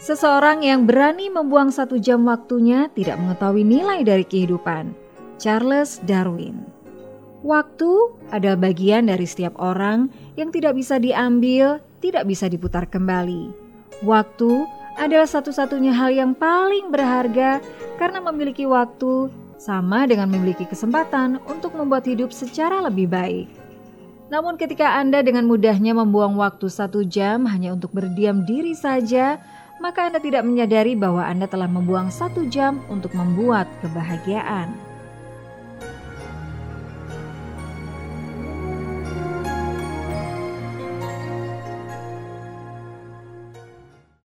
Seseorang yang berani membuang satu jam waktunya tidak mengetahui nilai dari kehidupan. Charles Darwin Waktu adalah bagian dari setiap orang yang tidak bisa diambil, tidak bisa diputar kembali. Waktu adalah satu-satunya hal yang paling berharga karena memiliki waktu sama dengan memiliki kesempatan untuk membuat hidup secara lebih baik. Namun ketika Anda dengan mudahnya membuang waktu satu jam hanya untuk berdiam diri saja, maka Anda tidak menyadari bahwa Anda telah membuang satu jam untuk membuat kebahagiaan.